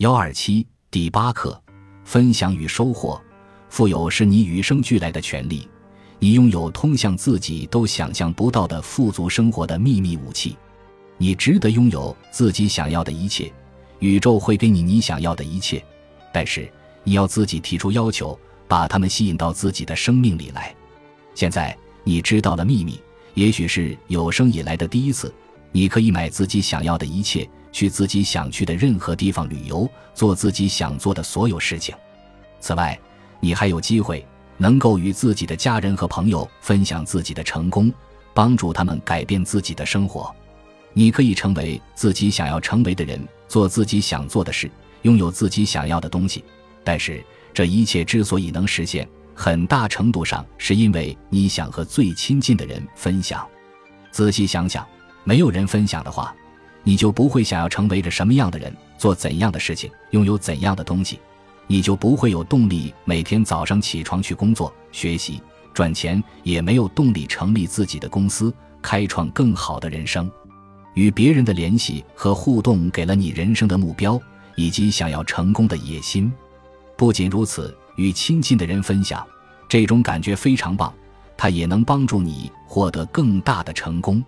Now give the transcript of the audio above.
幺二七第八课：分享与收获。富有是你与生俱来的权利，你拥有通向自己都想象不到的富足生活的秘密武器。你值得拥有自己想要的一切，宇宙会给你你想要的一切，但是你要自己提出要求，把它们吸引到自己的生命里来。现在你知道了秘密，也许是有生以来的第一次。你可以买自己想要的一切，去自己想去的任何地方旅游，做自己想做的所有事情。此外，你还有机会能够与自己的家人和朋友分享自己的成功，帮助他们改变自己的生活。你可以成为自己想要成为的人，做自己想做的事，拥有自己想要的东西。但是，这一切之所以能实现，很大程度上是因为你想和最亲近的人分享。仔细想想。没有人分享的话，你就不会想要成为着什么样的人，做怎样的事情，拥有怎样的东西，你就不会有动力每天早上起床去工作、学习、赚钱，也没有动力成立自己的公司，开创更好的人生。与别人的联系和互动给了你人生的目标以及想要成功的野心。不仅如此，与亲近的人分享，这种感觉非常棒，它也能帮助你获得更大的成功。